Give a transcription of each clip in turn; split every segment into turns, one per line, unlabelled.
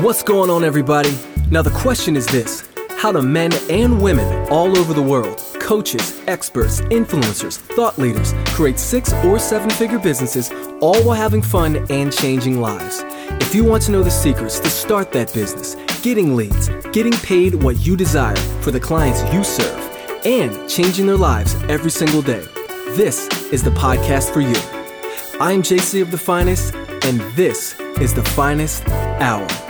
What's going on, everybody? Now, the question is this How do men and women all over the world, coaches, experts, influencers, thought leaders, create six or seven figure businesses, all while having fun and changing lives? If you want to know the secrets to start that business, getting leads, getting paid what you desire for the clients you serve, and changing their lives every single day, this is the podcast for you. I'm JC of The Finest, and this is The Finest Hour.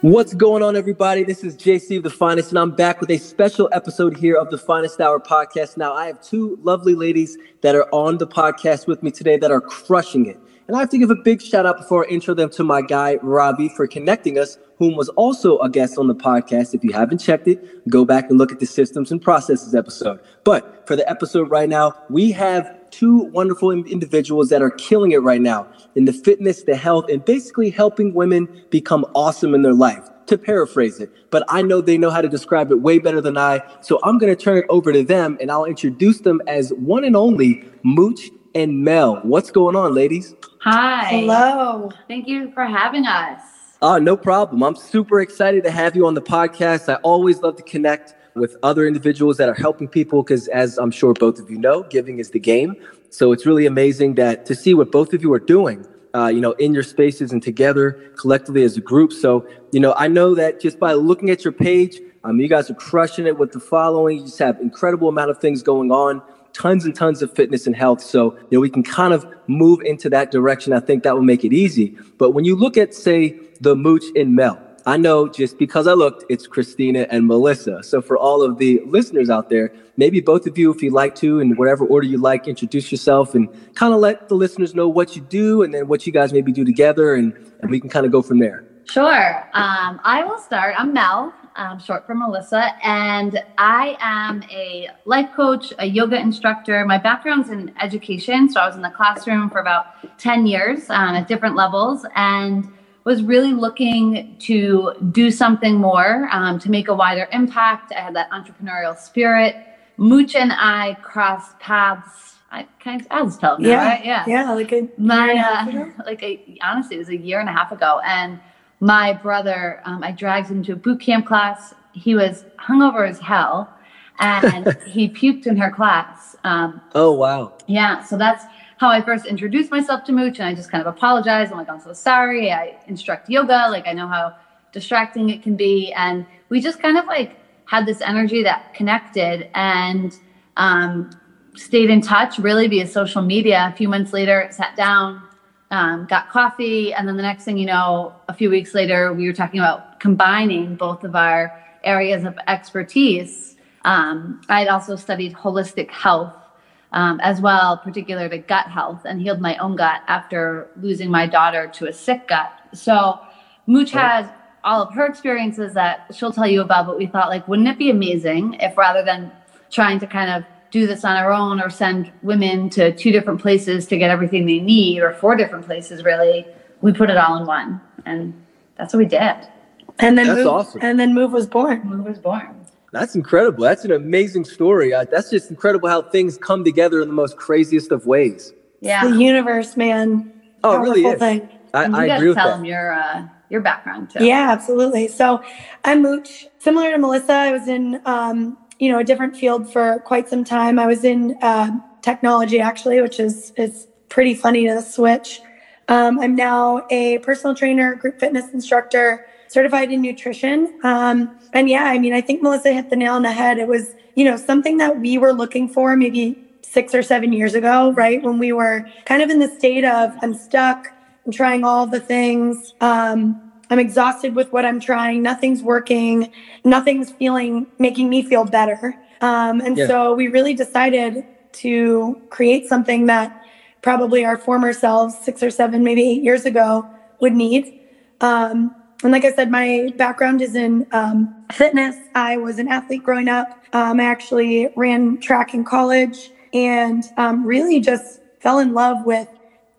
What's going on, everybody? This is JC of The Finest, and I'm back with a special episode here of the Finest Hour podcast. Now, I have two lovely ladies that are on the podcast with me today that are crushing it. And I have to give a big shout out before I intro them to my guy, Robbie, for connecting us, whom was also a guest on the podcast. If you haven't checked it, go back and look at the systems and processes episode. But for the episode right now, we have two wonderful individuals that are killing it right now in the fitness, the health, and basically helping women become awesome in their life. To paraphrase it, but I know they know how to describe it way better than I. So I'm going to turn it over to them and I'll introduce them as one and only Mooch and Mel. What's going on, ladies?
Hi.
Hello.
Thank you for having us.
Oh, no problem. I'm super excited to have you on the podcast. I always love to connect with other individuals that are helping people because as i'm sure both of you know giving is the game so it's really amazing that to see what both of you are doing uh, you know in your spaces and together collectively as a group so you know i know that just by looking at your page um, you guys are crushing it with the following you just have incredible amount of things going on tons and tons of fitness and health so you know we can kind of move into that direction i think that will make it easy but when you look at say the mooch and mel I know just because I looked, it's Christina and Melissa. So for all of the listeners out there, maybe both of you, if you'd like to, in whatever order you like, introduce yourself and kind of let the listeners know what you do and then what you guys maybe do together, and, and we can kind of go from there.
Sure. Um, I will start. I'm Mel, um, short for Melissa, and I am a life coach, a yoga instructor. My background's in education, so I was in the classroom for about 10 years um, at different levels. And was really looking to do something more um, to make a wider impact. I had that entrepreneurial spirit. Mooch and I crossed paths. I kind of, I'll just tell them
yeah,
right? Yeah,
yeah, like a
my uh, like a, honestly, it was a year and a half ago, and my brother, um, I dragged him to a boot camp class. He was hungover as hell, and he puked in her class. Um,
oh wow!
Yeah, so that's how I first introduced myself to Mooch, and I just kind of apologized. I'm like, I'm so sorry. I instruct yoga. Like, I know how distracting it can be. And we just kind of like had this energy that connected and um, stayed in touch really via social media. A few months later, sat down, um, got coffee. And then the next thing you know, a few weeks later, we were talking about combining both of our areas of expertise. Um, I had also studied holistic health um, as well, particular to gut health, and healed my own gut after losing my daughter to a sick gut. So Mooch has all of her experiences that she'll tell you about, but we thought like, wouldn't it be amazing if rather than trying to kind of do this on our own or send women to two different places to get everything they need or four different places really, we put it all in one. And that's what we did.
And then
That's
move,
awesome.
and then move was born.
Move was born.
That's incredible. That's an amazing story. Uh, that's just incredible how things come together in the most craziest of ways.
Yeah.
The universe, man.
Oh, it really
Powerful
is.
Thing.
I,
And you
I
gotta
agree with
tell
that.
them your uh, your background too.
Yeah, absolutely. So I'm Mooch. Similar to Melissa, I was in um, you know a different field for quite some time. I was in uh, technology actually, which is is pretty funny to switch. Um, I'm now a personal trainer, group fitness instructor, certified in nutrition. Um, and yeah, I mean, I think Melissa hit the nail on the head. It was you know something that we were looking for maybe six or seven years ago, right? When we were kind of in the state of I'm stuck, I'm trying all the things. Um, I'm exhausted with what I'm trying. Nothing's working. Nothing's feeling, making me feel better. Um, and
Yeah.
so we really decided to create something that probably our former selves, six or seven, maybe eight years ago, would need. Um, and like I said, my background is in um, fitness. I was an athlete growing up. Um, I actually ran track in college and um, really just fell in love with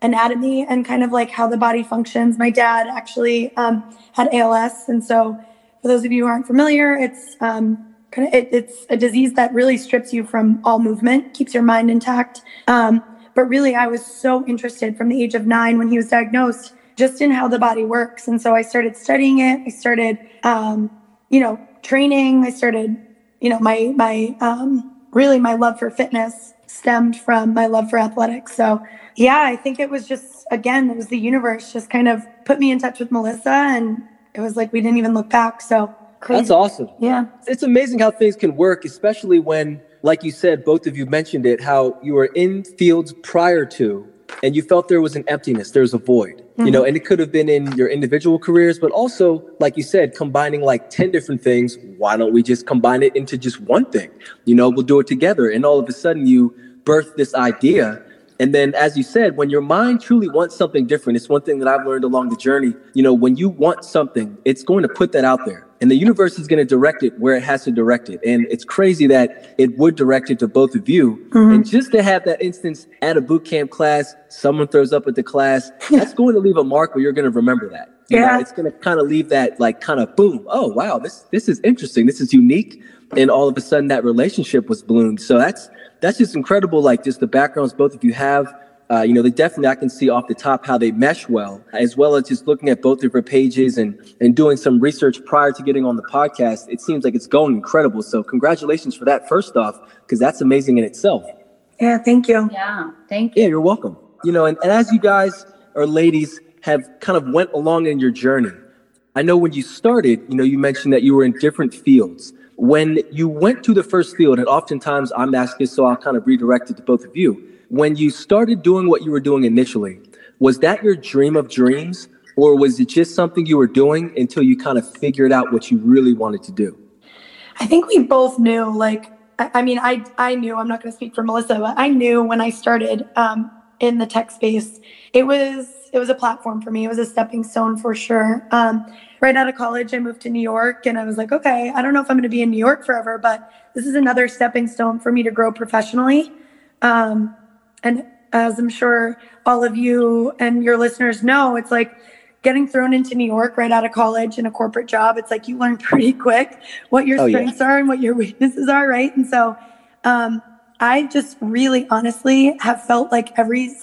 anatomy and kind of like how the body functions. My dad actually um, had ALS, and so for those of you who aren't familiar, it's um, kind of it, it's a disease that really strips you from all movement, keeps your mind intact. Um, but really, I was so interested from the age of nine when he was diagnosed just in how the body works. And so I started studying it. I started, um, you know, training. I started, you know, my my um, really my love for fitness stemmed from my love for athletics. So yeah, I think it was just again, it was the universe just kind of put me in touch with Melissa, and it was like we didn't even look back. So
crazy. that's awesome.
Yeah,
it's amazing how things can work, especially when, like you said, both of you mentioned it, how you were in fields prior to and you felt there was an emptiness, there's a void, mm-hmm. you know, mm-hmm. and it could have been in your individual careers, but also, like you said, combining like 10 different things. Why don't we just combine it into just one thing? You know, we'll do it together. And all of a sudden you birth this idea. And then, as you said, when your mind truly wants something different, it's one thing that I've learned along the journey. You know, when you want something, it's going to put that out there and the universe is going to direct it where it has to direct it. And it's crazy that it would direct it to both of you. Mm-hmm. And just to have that instance at a boot camp class, someone throws up at the class, that's going to leave a mark where you're going to remember that. You
yeah.
Know, it's going to kind of leave that like kind of boom. Oh, wow, this, this is interesting. This is unique. And all of a sudden that relationship was bloomed. So that's, that's just incredible. Like just the backgrounds both of you have uh, you know, they definitely, I can see off the top how they mesh well, as well as just looking at both of your pages and, and doing some research prior to getting on the podcast. It seems like it's going incredible. So congratulations for that first off, because that's amazing in itself.
Yeah, thank you.
Yeah, thank you.
Yeah, you're welcome. You know, and, and as you guys or ladies have kind of went along in your journey, I know when you started, you know, you mentioned that you were in different fields. When you went to the first field, and oftentimes I'm asking, so I'll kind of redirect it to both of you when you started doing what you were doing initially, was that your dream of dreams? Or was it just something you were doing until you kind of figured out what you really wanted to do?
I think we both knew, like, I, mean, I, I knew, I'm not going to speak for Melissa, but I knew when I started um, in the tech space, it was, it was a platform for me. It was a stepping stone for sure. Um, right out of college, I moved to New York and I was like, okay, I don't know if I'm going to be in New York forever, but this is another stepping stone for me to grow professionally. Um, and as I'm sure all of you and your listeners know, it's like getting thrown into New York right out of college in a corporate job. It's like you learn pretty quick what your oh, strengths yeah. are and what your weaknesses are, right? And so um, I just really honestly have felt like every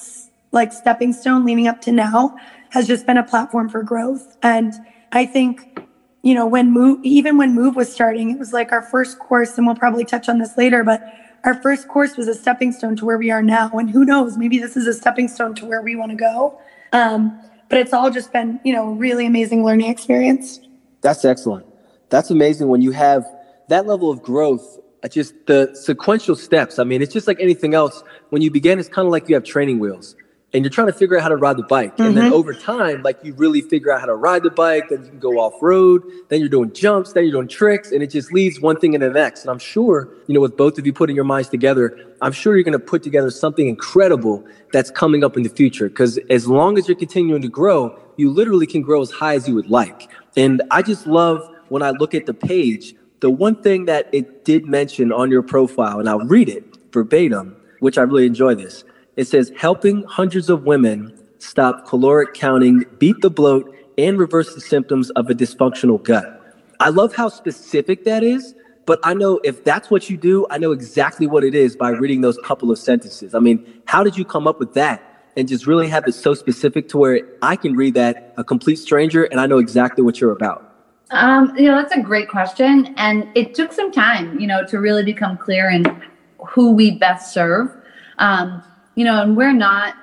like stepping stone leading up to now has just been a platform for growth. And I think, you know, when move, even when Move was starting, it was like our first course, and we'll probably touch on this later, but our first course was a stepping stone to where we are now. And who knows, maybe this is a stepping stone to where we want to go. Um, but it's all just been, you know, really amazing learning experience.
That's excellent. That's amazing when you have that level of growth, uh, just the sequential steps. I mean, it's just like anything else. When you begin, it's kind of like you have training wheels and you're trying to figure out how to ride the bike. Mm-hmm. And then mm-hmm. over time, like you really figure out how to ride the bike, then you can go off road, then you're doing jumps, then you're doing tricks, and it just leads one thing into the next. And I'm sure, you know, with both of you putting your minds together, I'm sure you're going to put together something incredible that's coming up in the future. Because as long as you're continuing to grow, you literally can grow as high as you would like. And I just love when I look at the page, the one thing that it did mention on your profile, and I'll read it verbatim, which I really enjoy this it says helping hundreds of women stop caloric counting, beat the bloat, and reverse the symptoms of a dysfunctional gut. I love how specific that is, but I know if that's what you do, I know exactly what it is by reading those couple of sentences. I mean, how did you come up with that? And just really have it so specific to where I can read that a complete stranger and I know exactly what you're about.
Um, you know, that's a great question. And it took some time, you know, to really become clear in who we best serve. Um, you know, and we're not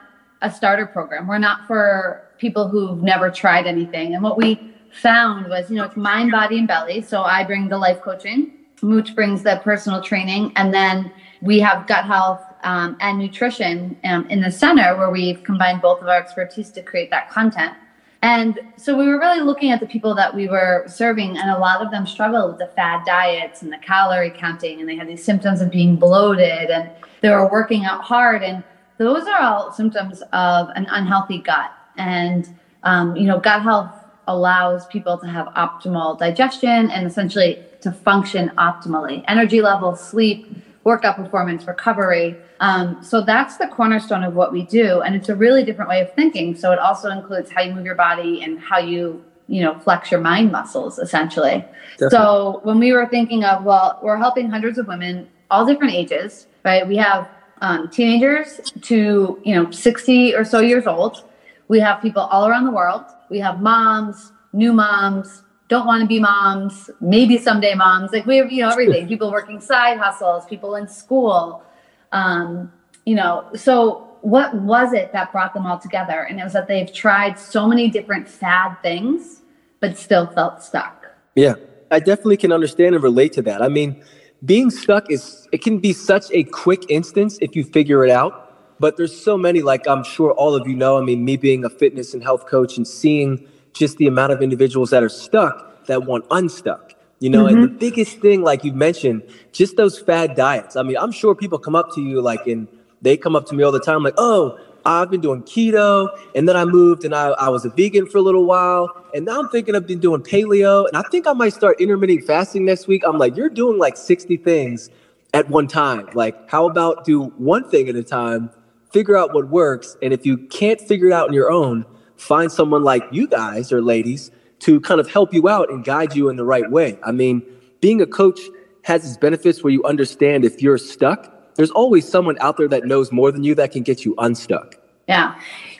a starter program. We're not for people who've never tried anything. And what we found was, you know, it's mind, body, and belly. So I bring the life coaching, Mooch brings the personal training, and then we have gut health um, and nutrition um, in the center where we've combined both of our expertise to create that content. And so we were really looking at the people that we were serving, and a lot of them struggled with the fad diets and the calorie counting, and they had these symptoms of being bloated, and they were working out hard. And those are all symptoms of an unhealthy gut. And, um, you know, gut health allows people to have optimal digestion and essentially to function optimally energy levels, sleep, workout performance, recovery. Um, so that's the cornerstone of what we do. And it's a really different way of thinking. So it also includes how you move your body and how you you know flex your mind muscles essentially Definitely. so when we were thinking of well we're helping hundreds of women all different ages right we have um, teenagers to you know 60 or so years old we have people all around the world. We have moms, new moms, don't want to be moms, maybe someday moms. Like we have, you know, everything. people working side hustles, people in school. Um, you know, so what was it that brought them all together? And it was that they've tried so many different fad things, but still felt stuck.
Yeah, I definitely can understand and relate to that. I mean, being stuck is it can be such a quick instance if you figure it out. But there's so many, like I'm sure all of you know. I mean, me being a fitness and health coach and seeing just the amount of individuals that are stuck that want unstuck. You know, mm-hmm. and the mm-hmm. biggest thing, like you mentioned, just those fad diets. I mean, I'm sure people come up to you like, and they come up to me all the time, like, oh, I've been doing keto, and then I moved and I, I was a vegan for a little while, and now I'm thinking I've been doing paleo, and I think I might start intermittent fasting next week. I'm like, you're doing like 60 things at one time. Like, how about do one thing at a time, figure out what works, and if you can't figure it out on your own, find someone like you guys or ladies to kind of help you out and guide you in the right way. I mean, being a coach has its benefits where you understand if you're stuck, there's always someone out there that knows more than you that can get you unstuck.
Yeah.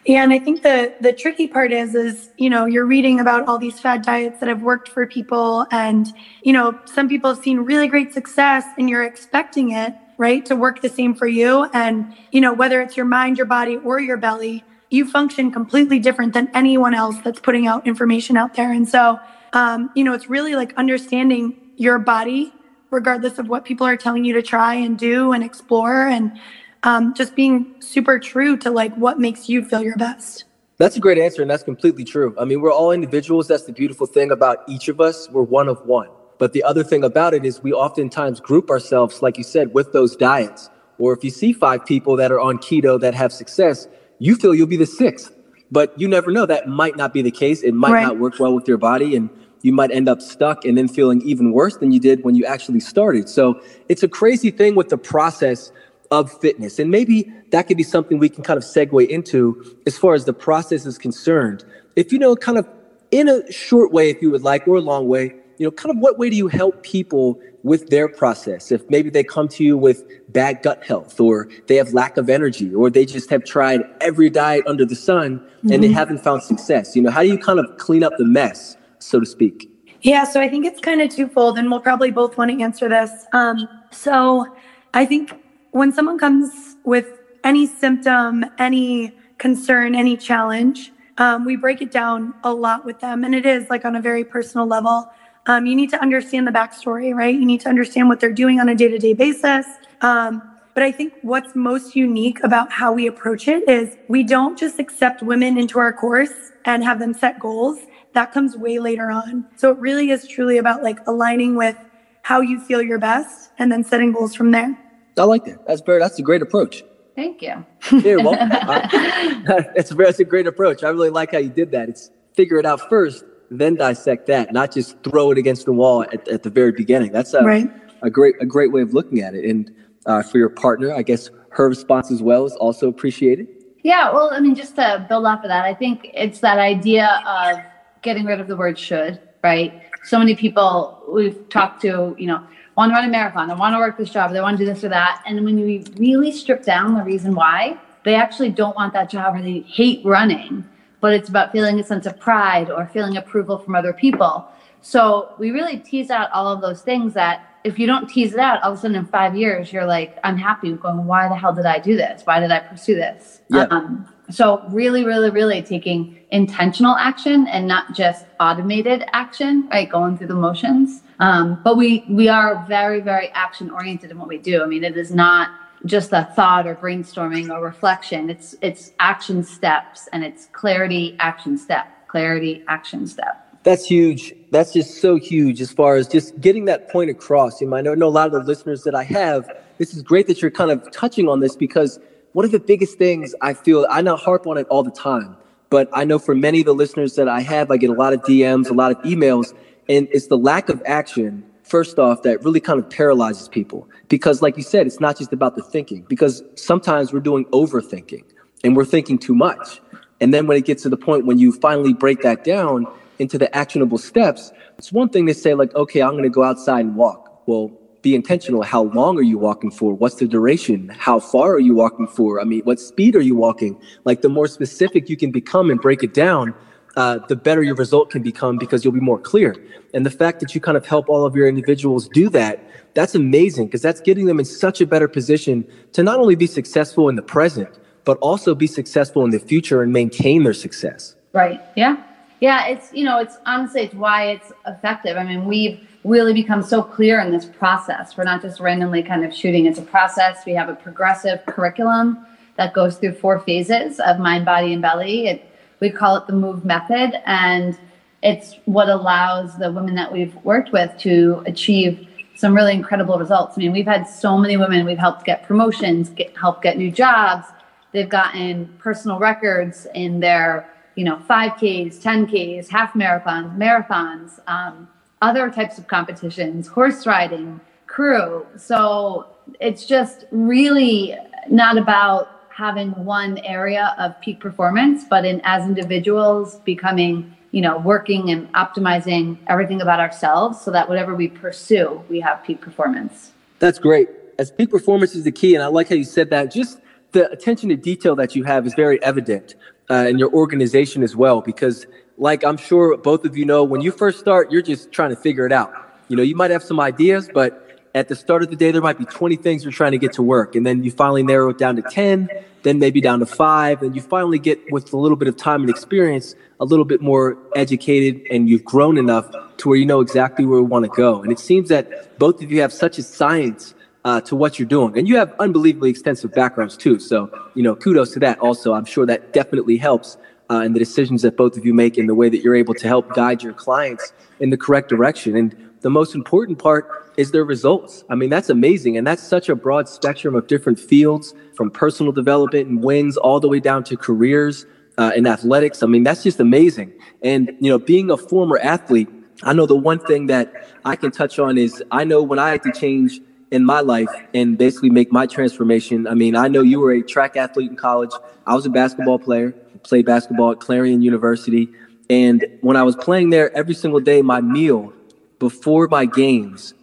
Yeah, and I think the the tricky part is is you know you're reading about all these fad diets that have worked for people, and you know some people have seen really great success, and you're expecting it right to work the same for you, and you know whether it's your mind, your body, or your belly, you function completely different than anyone else that's putting out information out there. And so, um, you know, it's really like understanding your body, regardless of what people are telling you to try and do and explore, and um, just being super true to like what makes you feel your best.
That's a great answer, and that's completely true. I mean, we're all individuals. That's the beautiful thing about each of us. We're one of one. But the other thing about it is we oftentimes group ourselves, like you said, with those diets. Or if you see five people that are on keto that have success, you feel you'll be the sixth, but you never know. That might not be the case. It might right. not work well with your body, and you might end up stuck and then feeling even worse than you did when you actually started. So it's a crazy thing with the process of fitness. And maybe that could be something we can kind of segue into as far as the process is concerned. If you know, kind of in a short way, if you would like, or a long way, you know, kind of what way do you help people with their process? If maybe they come to you with bad gut health, or they have lack of energy, or they just have tried every diet under the sun mm-hmm. and they mm-hmm. haven't found success, you know, how do you kind of clean up the mess, so to speak?
Yeah, so I think it's kind of twofold, and we'll probably both want to answer this. Um, so I think when someone comes with any symptom, any concern, any challenge, um, we break it down a lot with them, and it is like on a very personal level. Um, you need to understand the backstory, right? You need to understand what they're doing on a day to day basis. Um, but I think what's most unique about how we approach it is we don't just accept women into our course and have them set goals. That comes way later on. So it really is truly about like aligning with how you feel your best and then setting goals from there.
I like that. That's very, that's a great approach.
Thank you.
Yeah, well, I, it's a, that's a great approach. I really like how you did that. It's figure it out first then dissect that, not just throw it against the wall at, at the very beginning. That's a, right. a great a great way of looking at it. And uh, for your partner, I guess her response as well is also appreciated.
Yeah, well, I mean, just to build off of that, I think it's that idea of getting rid of the word should, right? So many people we've talked to, you know, want to run a marathon, they want to work this job, they want to do this or that. And when you really strip down the reason why, they actually don't want that job or they hate running but it's about feeling a sense of pride or feeling approval from other people. So we really tease out all of those things that if you don't tease it out, all of a sudden in five years, you're like unhappy, going, why the hell did I do this? Why did I pursue this? Yeah. Um, so really, really, really taking intentional action and not just automated action, right? Going through the motions. Um, but we we are very, very action oriented in what we do. I mean, it is not just a thought or brainstorming or reflection. It's it's action steps and it's clarity, action step, clarity, action step.
That's huge. That's just so huge as far as just getting that point across. You might know, know a lot of the listeners that I have. This is great that you're kind of touching on this because one of the biggest things I feel I not harp on it all the time, but I know for many of the listeners that I have, I get a lot of DMs, a lot of emails, and it's the lack of action first off that really kind of paralyzes people. Because like you said it's not just about the thinking because sometimes we're doing overthinking and we're thinking too much. And then when it gets to the point when you finally break that down into the actionable steps it's one thing to say like okay i'm going to go outside and walk. Well be intentional. How long are you walking for? What's the duration? How far are you walking for? I mean, what speed are you walking? Like the more specific you can become and break it down, uh, the better your result can become because you'll be more clear. And the fact that you kind of help all of your individuals do that, that's amazing because that's getting them in such a better position to not only be successful in the present, but also be successful in the future and maintain their success.
Right. Yeah. Yeah. It's, you know, it's honestly, it's why it's effective. I mean, we've really become so clear in this process. We're not just randomly kind of shooting. It's a process. We have a progressive curriculum that goes through four phases of mind, body, and belly. It, we call it the move method. And it's what allows the women that we've worked with to achieve some really incredible results. I mean, we've had so many women we've helped get promotions, get help get new jobs. They've gotten personal records in their, you know, 5Ks, 10Ks, half marathons, marathons, um, other types of competitions, horse riding, crew. So it's just really not about having one area of peak performance, but in as individuals becoming, you know, working and optimizing everything about ourselves so that whatever we pursue, we have peak performance.
That's great. As peak performance is the key, and I like how you said that. Just the attention to detail that you have is very evident uh, in your organization as well, because like I'm sure both of you know, when you first start, you're just trying to figure it out. You know, you might have some ideas, but at the start of the day, there might be 20 things you're trying to get to work. And then you finally narrow it down to 10, then maybe down to five. And you finally get, with a little bit of time and experience, a little bit more educated and you've grown enough to where you know exactly where we want to go. And it seems that both of you have such a science uh, to what you're doing. And you have unbelievably extensive backgrounds too. So, you know, kudos to that also. I'm sure that definitely helps uh, in the decisions that both of you make in the way that you're able to help guide your clients in the correct direction. And the most important part is their results. I mean, that's amazing. And that's such a broad spectrum of different fields from personal development and wins all the way down to careers uh, in athletics. I mean, that's just amazing. And, you know, being a former athlete, I know the one thing that I can touch on is I know when I had to change in my life and basically make my transformation. I mean, I know you were a track athlete in college. I was a basketball player, played basketball at Clarion University. And when I was playing there every single day, my meal before my games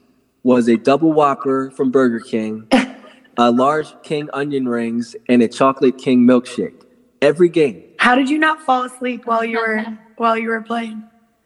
was a double whopper from Burger King, a large king onion rings, and a chocolate king milkshake. Every game.
How did you not fall asleep while you were while you were playing?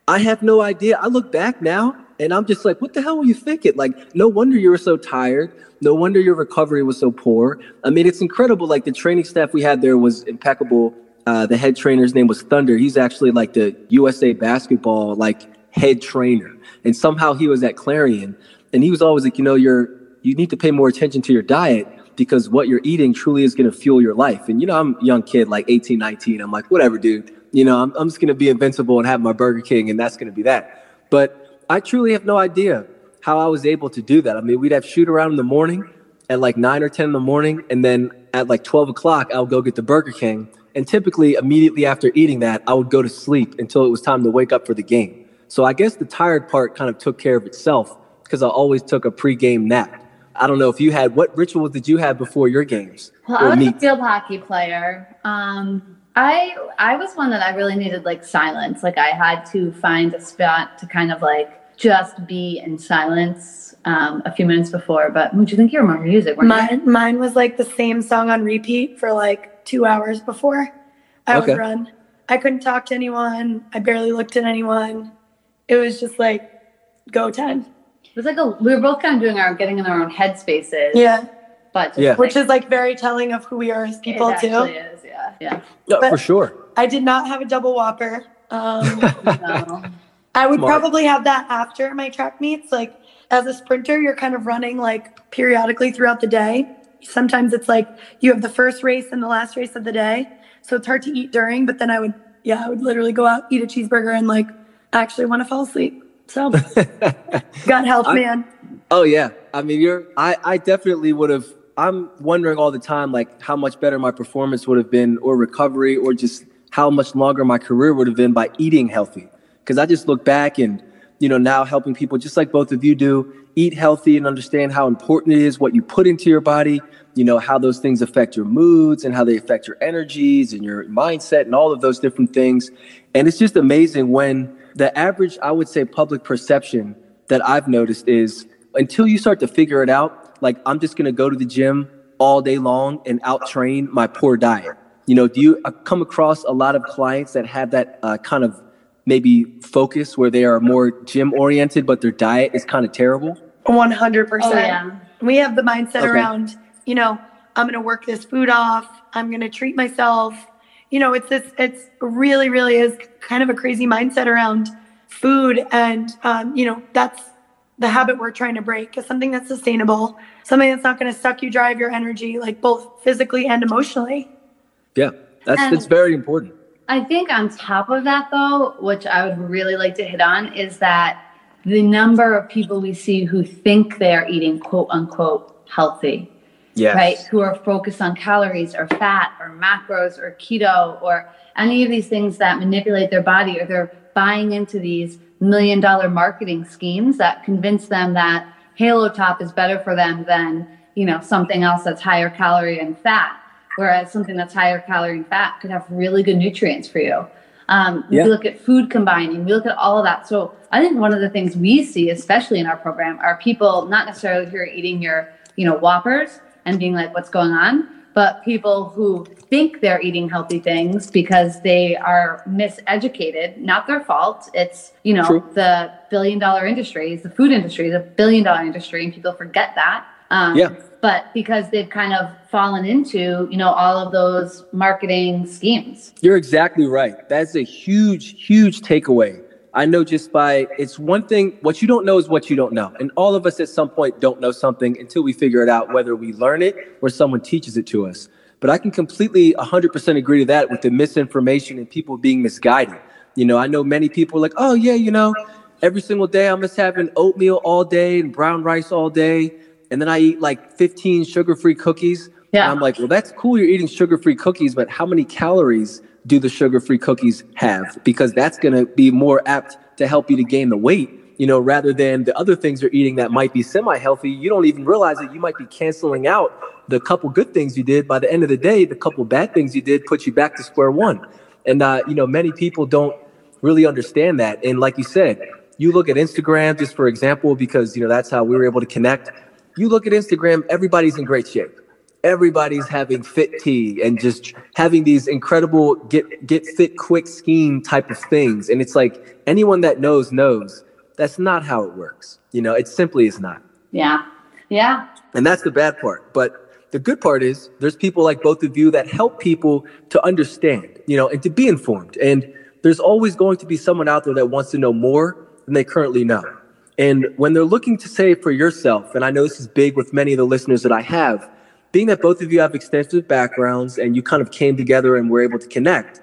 I have no idea. I look back now and I'm just like, what the hell were you thinking? Like, no wonder you were so tired. No wonder your recovery was so poor. I mean, it's incredible. Like the training staff we had there was impeccable. Uh, the head trainer's name was Thunder. He's actually like the USA basketball like head trainer, and somehow he was at Clarion and he was always like, you know, you're you need to pay more attention to your diet because what you're eating truly is going to fuel your life. And you know, I'm a young kid, like 18, 19. I'm like, whatever, dude. You know, I'm, I'm just going to be invincible and have my Burger King, and that's going to be that. But I truly have no idea how I was able to do that. I mean, we'd have shoot around in the morning at like nine or 10 in the morning, and then at like 12 o'clock, I would go get the Burger King. And typically, immediately after eating that, I would go to sleep until it was time to wake up for the game. So I guess the tired part kind of took care of itself because I always took a pregame nap. I don't know if you had what rituals did you have before your games?
Well, I was meet? a field hockey player. Um, I I was one that I really needed like silence. Like I had to find a spot to kind of like just be in silence um, a few minutes before. But would you think you were more music?
Mine, you? mine was like the same song on repeat for like two hours before I okay. would run. I couldn't talk to anyone. I barely looked at anyone. It was just like go time.
It was like a we were both kind of doing our getting in our own headspaces.
Yeah.
But
yeah.
which is like very telling of who we are as people
it
too.
Is, yeah. Yeah.
yeah for sure.
I did not have a double whopper. Um, no. I would Smart. probably have that after my track meets. Like as a sprinter, you're kind of running like periodically throughout the day. Sometimes it's like you have the first race and the last race of the day. So it's hard to eat during, but then I would, yeah, I would literally go out, eat a cheeseburger, and like actually want to fall asleep. So God help, I, man.
Oh yeah. I mean, you're. I I definitely would have. I'm wondering all the time, like how much better my performance would have been, or recovery, or just how much longer my career would have been by eating healthy. Because I just look back and you know now helping people just like both of you do eat healthy and understand how important it is what you put into your body you know how those things affect your moods and how they affect your energies and your mindset and all of those different things and it's just amazing when the average, I would say, public perception that I've noticed is until you start to figure it out, like I'm just going to go to the gym all day long and out train my poor diet. You know, do you come across a lot of clients that have that uh, kind of maybe focus where they are more gym oriented, but their diet is kind of terrible?
100%.
Oh, yeah.
We have the mindset
Okay.
around, you know, I'm going to work this food off. I'm going to treat myself. You know, it's this, it's really, really is kind of a crazy mindset around food. And, um, you know, that's the habit we're trying to break is something that's sustainable, something that's not going to suck you dry of your energy, like both physically and emotionally.
Yeah, that's
And-
that's very important.
I think on top of that, though, which I would really like to hit on, is that the number of people we see who think they're eating quote unquote healthy,
Yes.
right? Who are focused on calories or fat or macros or keto or any of these things that manipulate their body, or they're buying into these million dollar marketing schemes that convince them that Halo Top is better for them than, you know, something else that's higher calorie and fat. Whereas something that's higher calorie and fat could have really good nutrients for you. Um,
Yeah.
We look at food combining, we look at all of that. So I think one of the things we see, especially in our program, are people not necessarily who are eating your, you know, Whoppers and being like, what's going on? But people who think they're eating healthy things because they are miseducated, not their fault. It's, you know,
True.
the billion dollar industry, is the food industry the billion dollar industry, and people forget that. Um,
Yeah.
But because they've kind of fallen into, you know, all of those marketing schemes.
You're exactly right. That's a huge, huge takeaway. I know just by it's one thing, what you don't know is what you don't know. And all of us at some point don't know something until we figure it out, whether we learn it or someone teaches it to us. But I can completely 100% agree to that with the misinformation and people being misguided. You know, I know many people are like, oh, yeah, you know, every single day I'm just having oatmeal all day and brown rice all day. And then I eat like 15 sugar free cookies.
Yeah.
And I'm like, well, that's cool. You're eating sugar free cookies, but how many calories do the sugar free cookies have? Because that's going to be more apt to help you to gain the weight, you know, rather than the other things you're eating that might be semi healthy. You don't even realize that you might be canceling out the couple good things you did. By the end of the day, the couple bad things you did put you back to square one. And, uh, you know, many people don't really understand that. And like you said, you look at Instagram, just for example, because, you know, that's how we were able to connect. You look at Instagram, everybody's in great shape everybody's having fit tea and just having these incredible get get fit quick scheme type of things. And it's like anyone that knows knows. That's not how it works. You know it simply is not.
Yeah. Yeah.
and that's the bad part. But the good part is there's people like both of you that help people to understand you know and to be informed. And there's always going to be someone out there that wants to know more than they currently know. And when they're looking to say for yourself and i know this is big with many of the listeners that i have being that both of you have extensive backgrounds and you kind of came together and were able to connect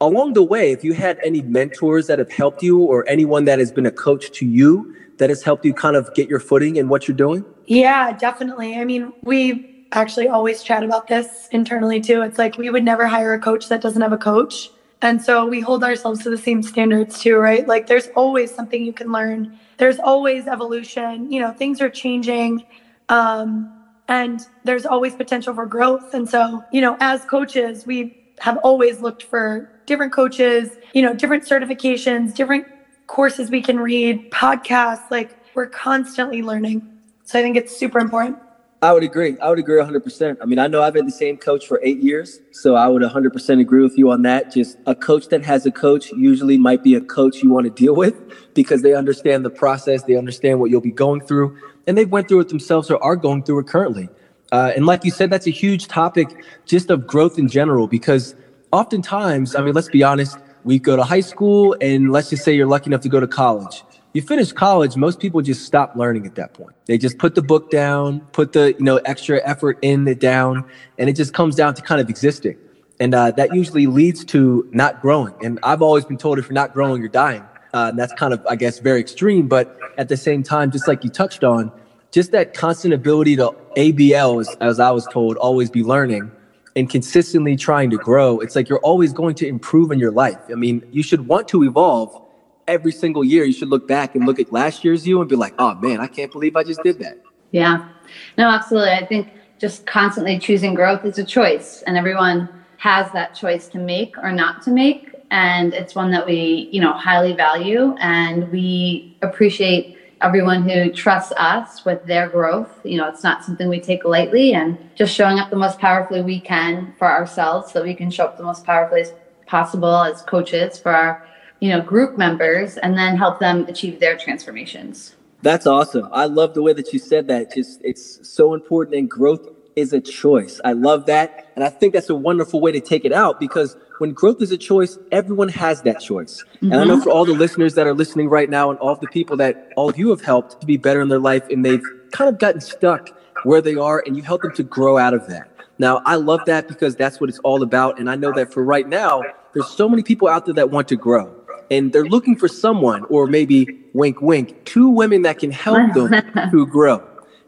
along the way if you had any mentors that have helped you or anyone that has been a coach to you that has helped you kind of get your footing in what you're doing
Yeah, definitely. I mean, we actually always chat about this internally too. It's like we would never hire a coach that doesn't have a coach. And so we hold ourselves to the same standards too, right? Like there's always something you can learn. There's always evolution. You know, things are changing. Um, and there's always potential for growth. And so, you know, as coaches, we have always looked for different coaches, you know, different certifications, different courses we can read, podcasts. Like we're constantly learning. So I think it's super important.
I would agree. I would agree 100%. I mean, I know I've had the same coach for eight years, so I would 100% agree with you on that. Just a coach that has a coach usually might be a coach you want to deal with because they understand the process, they understand what you'll be going through, and they've went through it themselves or are going through it currently. Uh, and like you said, that's a huge topic just of growth in general because oftentimes, I mean, let's be honest, we go to high school and let's just say you're lucky enough to go to college you finish college, most people just stop learning at that point. They just put the book down, put the you know extra effort in it down, and it just comes down to kind of existing. And uh, that usually leads to not growing. And I've always been told if you're not growing, you're dying. Uh, and that's kind of, I guess, very extreme. But at the same time, just like you touched on, just that constant ability to ABL, as, as I was told, always be learning and consistently trying to grow. It's like you're always going to improve in your life. I mean, you should want to evolve every single year you should look back and look at last year's you and be like, oh man, I can't believe I just did that.
Yeah. No, absolutely. I think just constantly choosing growth is a choice, and everyone has that choice to make or not to make. And it's one that we, you know, highly value and we appreciate everyone who trusts us with their growth. You know, it's not something we take lightly and just showing up the most powerfully we can for ourselves so that we can show up the most powerfully as possible as coaches for our, you know, group members and then help them achieve their transformations.
That's awesome. I love the way that you said that. Just it's so important and growth is a choice. I love that. And I think that's a wonderful way to take it out because when growth is a choice, everyone has that choice. Mm-hmm. And I know mm-hmm. for all the listeners that are listening right now and all the people that all of you have helped to be better in their life and they've kind of gotten stuck where they are and you help them to grow out of that. Now, I love that because that's what it's all about. And I know that for right now, there's so many people out there that want to grow and they're looking for someone or maybe wink, wink, two women that can help them to grow.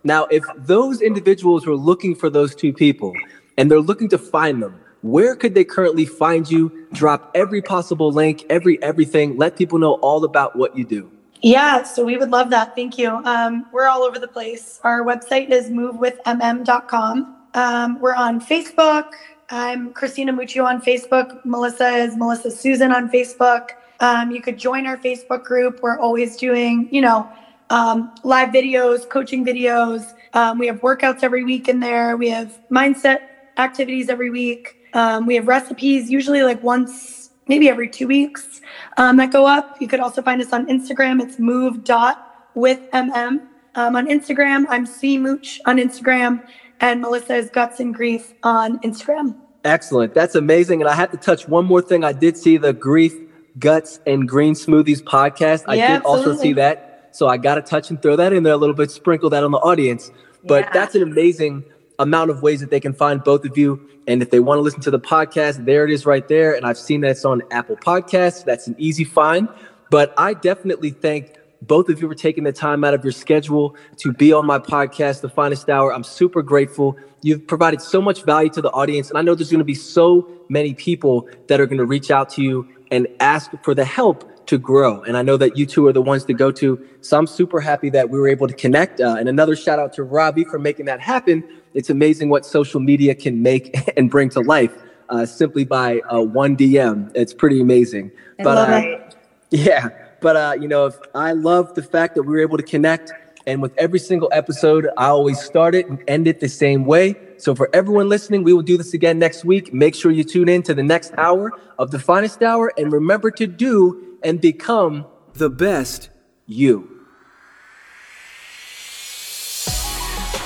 Now, if those individuals were looking for those two people and they're looking to find them, where could they currently find you? Drop every possible link, every everything. Let people know all about what you do.
Yeah, so we would love that. Thank you. Um, we're all over the place. Our website is movewithmm.com. Um, we're on Facebook. I'm Christina Muccio on Facebook. Melissa is Melissa Susan on Facebook. Um, you could join our Facebook group. We're always doing, you know, um, live videos, coaching videos. Um, we have workouts every week in there. We have mindset activities every week. Um, we have recipes, usually like once, maybe every two weeks, um, that go up. You could also find us on Instagram. It's move dot with mm. On Instagram, I'm C Mooch on Instagram, and Melissa is Guts and Grief on Instagram.
Excellent. That's amazing. And I have to touch one more thing. I did see the Grief, Guts, and Green Smoothies podcast. I did absolutely. also see that. So I got to touch and throw that in there a little bit, sprinkle that on the audience. But yeah. that's an amazing amount of ways that they can find both of you. And if they want to listen to the podcast, there it is right there. And I've seen that it's on Apple Podcasts. That's an easy find. But I definitely thank both of you for taking the time out of your schedule to be on my podcast, The Finest Hour. I'm super grateful. You've provided so much value to the audience. And I know there's going to be so many people that are going to reach out to you and ask for the help to grow. And I know that you two are the ones to go to. So I'm super happy that we were able to connect. Uh, and another shout out to Robbie for making that happen. It's amazing what social media can make and bring to life uh, simply by uh, one DM. It's pretty amazing.
I but love uh, it.
yeah, but uh, you know, I love the fact that we were able to connect. And with every single episode, I always start it and end it the same way. So for everyone listening, we will do this again next week. Make sure you tune in to the next hour of the finest hour and remember to do and become the best you.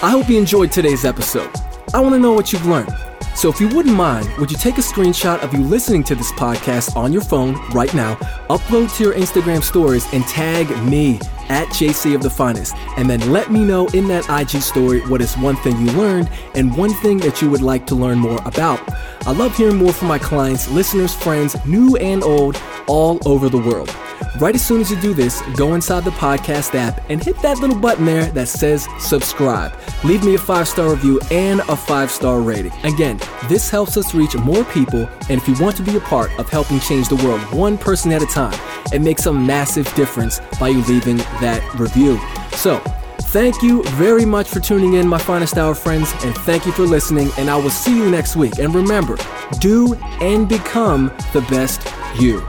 I hope you enjoyed today's episode. I want to know what you've learned. So if you wouldn't mind, would you take a screenshot of you listening to this podcast on your phone right now, upload to your Instagram stories, and tag me at JC of the Finest, and then let me know in that IG story what is one thing you learned and one thing that you would like to learn more about. I love hearing more from my clients, listeners, friends, new and old, all over the world. Right as soon as you do this, go inside the podcast app and hit that little button there that says subscribe. Leave me a five star review and a five star rating. Again, this helps us reach more people, and if you want to be a part of helping change the world one person at a time, it makes a massive difference by you leaving that review. So, Thank you very much for tuning in, my finest hour friends, and thank you for listening. And I will see you next week. And remember, do and become the best you.